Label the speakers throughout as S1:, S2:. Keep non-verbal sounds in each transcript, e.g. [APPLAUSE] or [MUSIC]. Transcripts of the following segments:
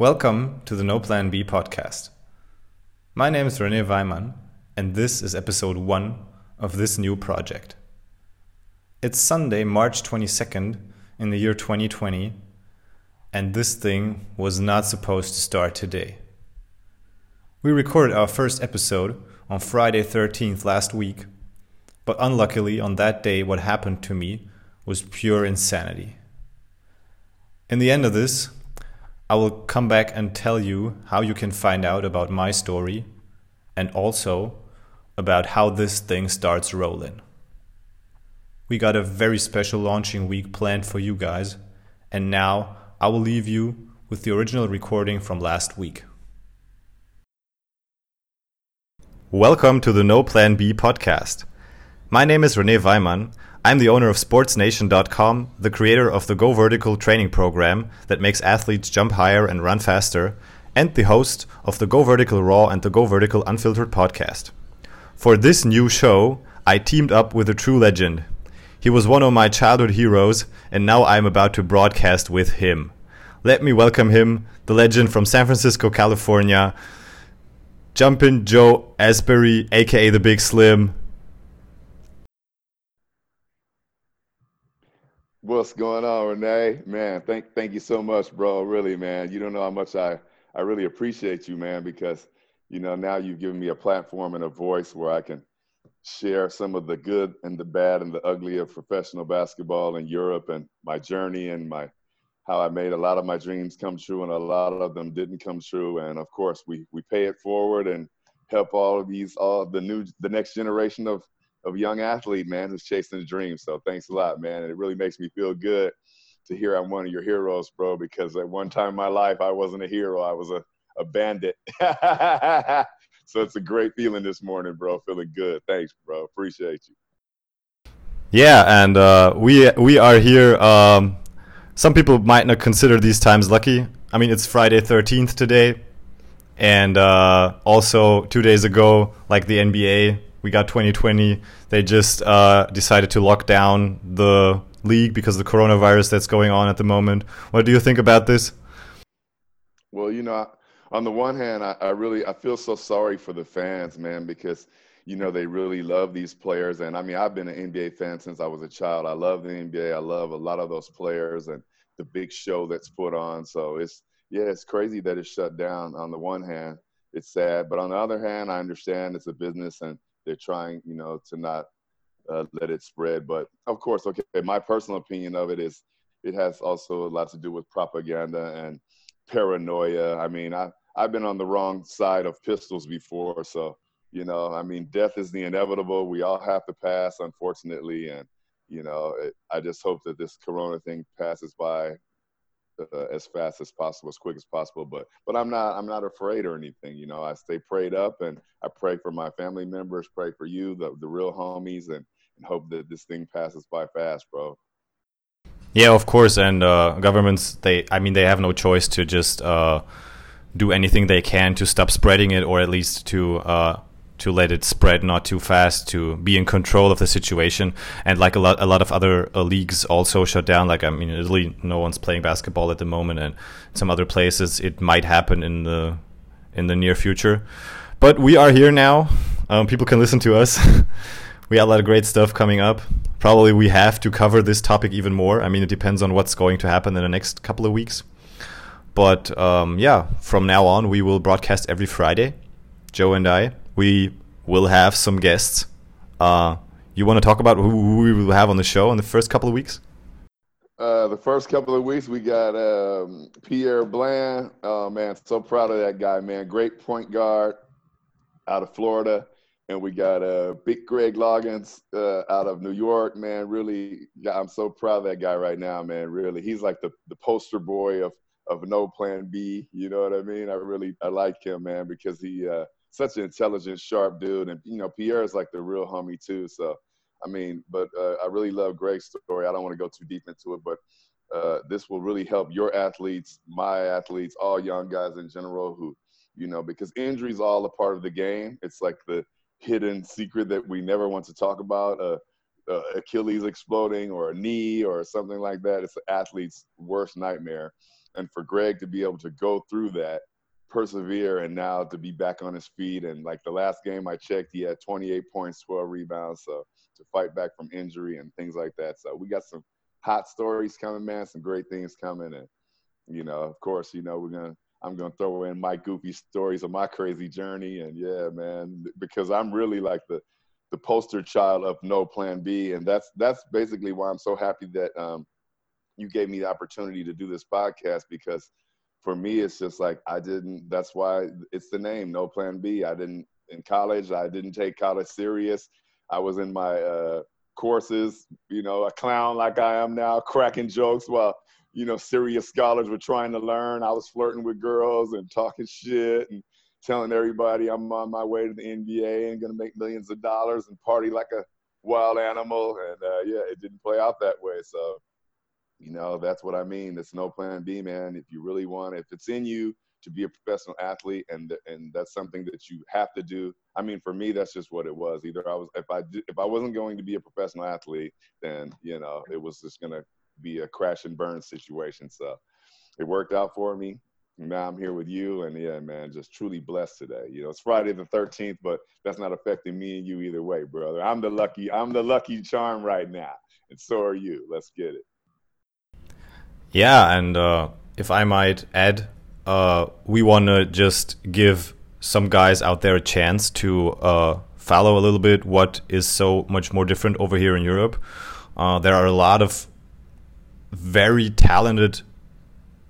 S1: Welcome to the No Plan B podcast. My name is Rene Weimann, and this is episode one of this new project. It's Sunday, March 22nd in the year 2020, and this thing was not supposed to start today. We recorded our first episode on Friday 13th last week, but unluckily on that day, what happened to me was pure insanity. In the end of this, I will come back and tell you how you can find out about my story and also about how this thing starts rolling. We got a very special launching week planned for you guys, and now I will leave you with the original recording from last week. Welcome to the No Plan B podcast. My name is Rene Weimann, I'm the owner of SportsNation.com, the creator of the Go Vertical training program that makes athletes jump higher and run faster, and the host of the Go Vertical Raw and the Go Vertical Unfiltered podcast. For this new show, I teamed up with a true legend. He was one of my childhood heroes, and now I'm about to broadcast with him. Let me welcome him, the legend from San Francisco, California, Jumpin' Joe Asbury, aka the Big Slim.
S2: What's going on, Rene? Man, thank thank you so much, bro. Really, man. You don't know how much I I really appreciate you, man, because you know now you've given me a platform and a voice where I can share some of the good and the bad and the ugly of professional basketball in Europe and my journey and my how I made a lot of my dreams come true and a lot of them didn't come true. And of course, we we pay it forward and help all of these all the new the next generation of of a young athlete, man, who's chasing a dream. So thanks a lot, man. And it really makes me feel good to hear I'm one of your heroes, bro, because at one time in my life, I wasn't a hero. I was a, a bandit. [LAUGHS] so it's a great feeling this morning, bro. Feeling good. Thanks, bro. Appreciate you.
S1: Yeah, and uh, we we are here. Um, some people might not consider these times lucky. I mean, it's Friday 13th today, and uh, also two days ago, like the NBA we got 2020. They just uh, decided to lock down the league because of the coronavirus that's going on at the moment. What do you think about this?
S2: Well, you know, on the one hand, I, I really I feel so sorry for the fans, man, because you know they really love these players. And I mean, I've been an NBA fan since I was a child. I love the NBA. I love a lot of those players and the big show that's put on. So it's yeah, it's crazy that it's shut down. On the one hand, it's sad, but on the other hand, I understand it's a business and they're trying, you know, to not uh, let it spread. But of course, okay, my personal opinion of it is it has also a lot to do with propaganda and paranoia. I mean, I I've been on the wrong side of pistols before, so you know, I mean, death is the inevitable. We all have to pass, unfortunately, and you know, it, I just hope that this Corona thing passes by uh, as fast as possible, as quick as possible. But but I'm not I'm not afraid or anything. You know, I stay prayed up and I pray for my family members, pray for you, the the real homies, and, and hope that this thing passes by fast, bro.
S1: Yeah, of course. And uh, governments, they I mean, they have no choice to just uh, do anything they can to stop spreading it, or at least to uh, to let it spread not too fast, to be in control of the situation. And like a lot, a lot of other uh, leagues also shut down. Like I mean, in Italy, no one's playing basketball at the moment, and some other places it might happen in the in the near future. But we are here now. Um, people can listen to us. [LAUGHS] we have a lot of great stuff coming up. Probably we have to cover this topic even more. I mean, it depends on what's going to happen in the next couple of weeks. But um, yeah, from now on, we will broadcast every Friday. Joe and I we will have some guests. Uh, you want to talk about who, we will have on the show in the first couple of weeks?
S2: Uh, the first couple of weeks, we got um, Pierre Bland. Oh, man, so proud of that guy, man. Great point guard out of Florida. And we got uh, Big Greg Loggins uh, out of New York, man. Really, I'm so proud of that guy right now, man. Really, he's like the, the poster boy of, of no plan B. You know what I mean? I really I like him, man, because he uh, such an intelligent, sharp dude, and you know Pierre is like the real homie too. So, I mean, but uh, I really love Greg's story. I don't want to go too deep into it, but uh, this will really help your athletes, my athletes, all young guys in general who, you know, because injury is all a part of the game. It's like the hidden secret that we never want to talk about. Uh, uh, Achilles exploding or a knee or something like that. It's the athlete's worst nightmare. and for Greg to be able to go through that, persevere, and now to be back on his feet. And like the last game I checked, he had 28 points, 12 rebounds. So to fight back from injury and things like that. So we got some hot stories coming, man. Some great things coming, and you know, of course, you know, we're gonna. I'm gonna throw in my goofy stories of my crazy journey, and yeah, man, because I'm really like the the poster child of no plan B, and that's that's basically why I'm so happy that um, you gave me the opportunity to do this podcast because for me it's just like I didn't. That's why it's the name No Plan B. I didn't in college. I didn't take college serious. I was in my uh, courses, you know, a clown like I am now, cracking jokes while you know serious scholars were trying to learn. I was flirting with girls and talking shit and telling everybody I'm on my way to the NBA and to make millions of dollars and party like a wild animal. And uh, yeah, it didn't play out that way. So, you know, that's what I mean. It's no plan B, man. If you really want, if it's in you to be a professional athlete and and that's something that you have to do. I mean, for me, that's just what it was. Either I was, if I if I wasn't going to be a professional athlete, then you know, it was just to be a crash and burn situation. So it worked out for me now I'm here with you, and yeah, man, just truly blessed today. You know, it's Friday the 13th, but that's not affecting me and you either way, brother. I'm the lucky, I'm the lucky charm right now, and so are you. Let's get it.
S1: Yeah, and uh, if I might add, uh, we want to just give some guys out there a chance to uh, follow a little bit what is so much more different over here in Europe. Uh, there are a lot of very talented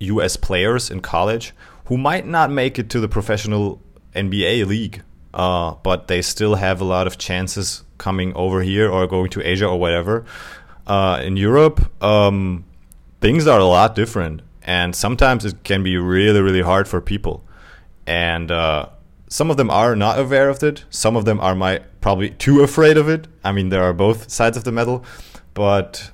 S1: US players in college who might not make it to the professional NBA league, uh, but they still have a lot of chances coming over here or going to Asia or whatever. Uh, in Europe, um, things are a lot different, and sometimes it can be really, really hard for people. And uh, some of them are not aware of it. Some of them are my probably too afraid of it. I mean, there are both sides of the medal, but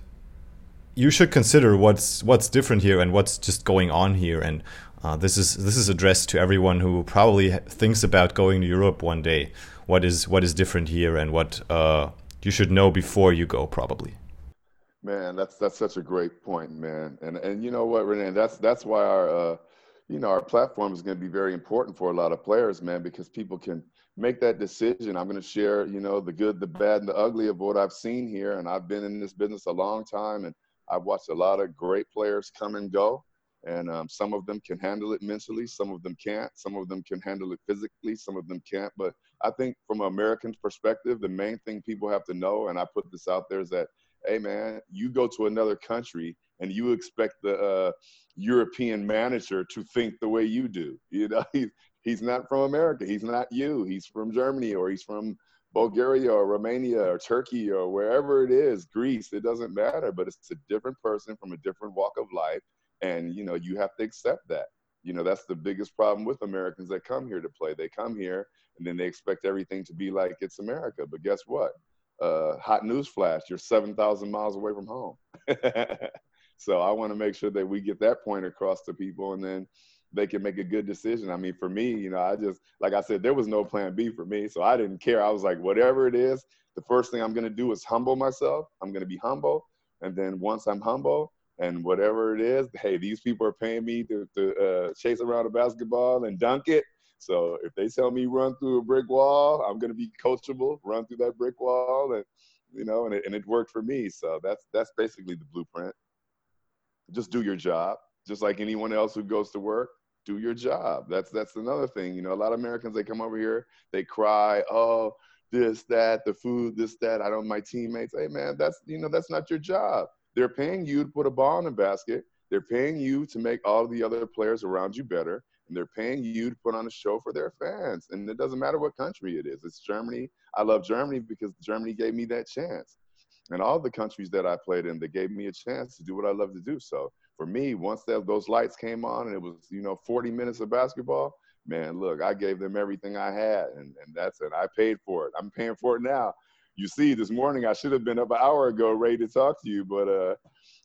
S1: you should consider what's what's different here and what's just going on here. And uh, this is this is addressed to everyone who probably thinks about going to Europe one day. What is what is different here and what uh, you should know before you go, probably.
S2: Man, that's that's such a great point, man. And and you know what, Rene, that's that's why our uh, you know our platform is going to be very important for a lot of players, man, because people can make that decision. I'm going to share, you know, the good, the bad, and the ugly of what I've seen here, and I've been in this business a long time, and I've watched a lot of great players come and go, and um, some of them can handle it mentally, some of them can't, some of them can handle it physically, some of them can't. But I think from an American perspective, the main thing people have to know, and I put this out there, is that, hey man, you go to another country and you expect the uh, European manager to think the way you do. You know, [LAUGHS] he's he's not from America. He's not you. He's from Germany or he's from Bulgaria or Romania or Turkey or wherever it is, Greece, it doesn't matter, but it's a different person from a different walk of life. And, you know, you have to accept that. You know, that's the biggest problem with Americans that come here to play. They come here and then they expect everything to be like it's America. But guess what? Uh, hot news flash, you're 7,000 miles away from home. [LAUGHS] so I want to make sure that we get that point across to people. And then, they can make a good decision. I mean, for me, you know, I just like I said, there was no plan B for me, so I didn't care. I was like, whatever it is, the first thing I'm going to do is humble myself. I'm going to be humble, and then once I'm humble, and whatever it is, hey, these people are paying me to, to uh, chase around a basketball and dunk it. So if they tell me run through a brick wall, I'm going to be coachable, run through that brick wall, and you know, and it, and it worked for me. So that's that's basically the blueprint. Just do your job, just like anyone else who goes to work do your job. That's that's another thing. You know, a lot of Americans they come over here, they cry, oh, this, that, the food, this, that. I don't my teammates. Hey man, that's you know, that's not your job. They're paying you to put a ball in a basket. They're paying you to make all the other players around you better. And they're paying you to put on a show for their fans. And it doesn't matter what country it is. It's Germany. I love Germany because Germany gave me that chance. And all the countries that I played in, they gave me a chance to do what I love to do. So for me, once that, those lights came on and it was, you know, 40 minutes of basketball, man, look, I gave them everything I had, and, and that's it. I paid for it. I'm paying for it now. You see, this morning I should have been up an hour ago ready to talk to you, but uh,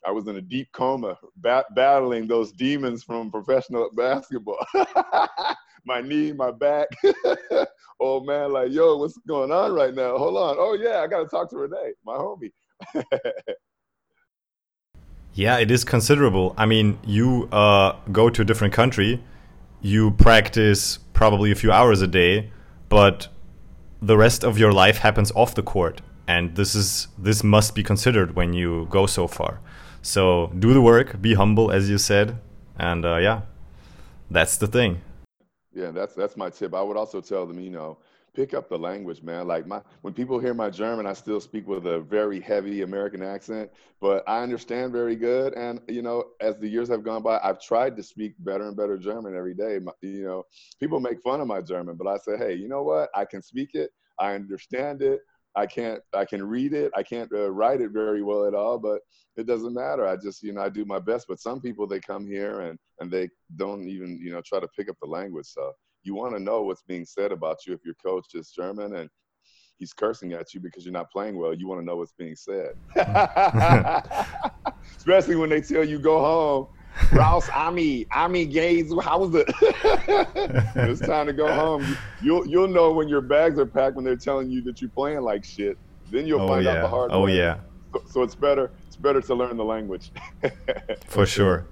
S2: I was in a deep coma, bat- battling those demons from professional [LAUGHS] basketball. [LAUGHS] my knee, my back. [LAUGHS] oh man, like, yo, what's going on right now? Hold on. Oh yeah, I got to talk to Rene, my homie.
S1: Yeah, it is considerable. I mean, you uh, go to a different country, you practice probably a few hours a day, but the rest of your life happens off the court, and this is this must be considered when you go so far. So do the work, be humble, as you said, and uh, yeah, that's the thing.
S2: Yeah, that's that's my tip. I would also tell them, you know, pick up the language, man. Like my when people hear my German, I still speak with a very heavy American accent, but I understand very good. And you know, as the years have gone by, I've tried to speak better and better German every day. My, you know, people make fun of my German, but I say, hey, you know what? I can speak it. I understand it. I can't. I can read it. I can't uh, write it very well at all, but it doesn't matter. I just, you know, I do my best. But some people they come here and and they don't even, you know, try to pick up the language. So you want to know what's being said about you if your coach is German and he's cursing at you because you're not playing well. You want to know what's being said, [LAUGHS] [LAUGHS] especially when they tell you go home. [LAUGHS] Rouse, Ami, Ami Gaze, how was it? [LAUGHS] it's time to go home. You'll you'll know when your bags are packed when they're telling you that you're playing like shit. Then you'll
S1: oh,
S2: find
S1: yeah.
S2: out the hard
S1: oh,
S2: way.
S1: Oh yeah.
S2: So, so it's better it's better to learn the language. [LAUGHS]
S1: For sure.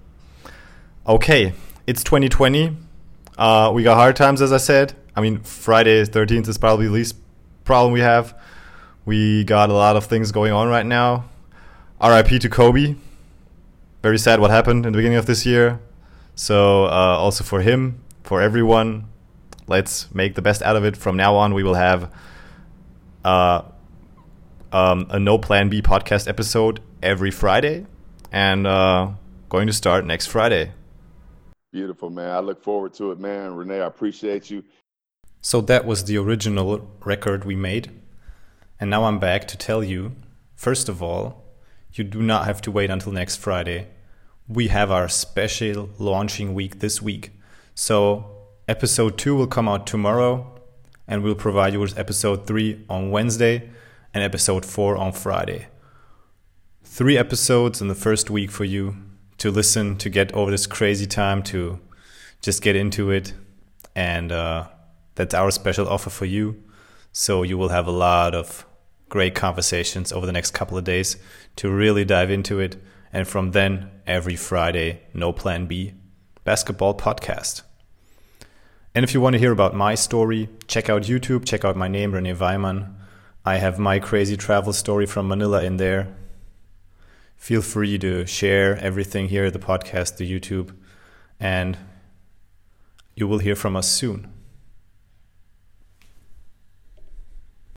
S1: Okay, it's 2020. Uh, we got hard times, as I said. I mean, Friday 13th is probably the least problem we have. We got a lot of things going on right now. RIP to Kobe. Very sad what happened in the beginning of this year. So, uh, also for him, for everyone, let's make the best out of it. From now on, we will have uh, um, a No Plan B podcast episode every Friday and uh, going to start next Friday.
S2: Beautiful, man. I look forward to it, man. Rene, I appreciate you.
S1: So that was the original record we made. And now I'm back to tell you first of all, you do not have to wait until next Friday. We have our special launching week this week. So episode 2 will come out tomorrow and we'll provide you with episode 3 on Wednesday and episode 4 on Friday. Three episodes in the first week for you to listen, to get over this crazy time, to just get into it. And uh, that's our special offer for you. So you will have a lot of great conversations over the next couple of days to really dive into it. And from then, every Friday, No Plan B, basketball podcast. And if you want to hear about my story, check out YouTube, check out my name, Rene Weimann. I have my crazy travel story from Manila in there feel free to share everything here the podcast, the YouTube, and you will hear from us soon.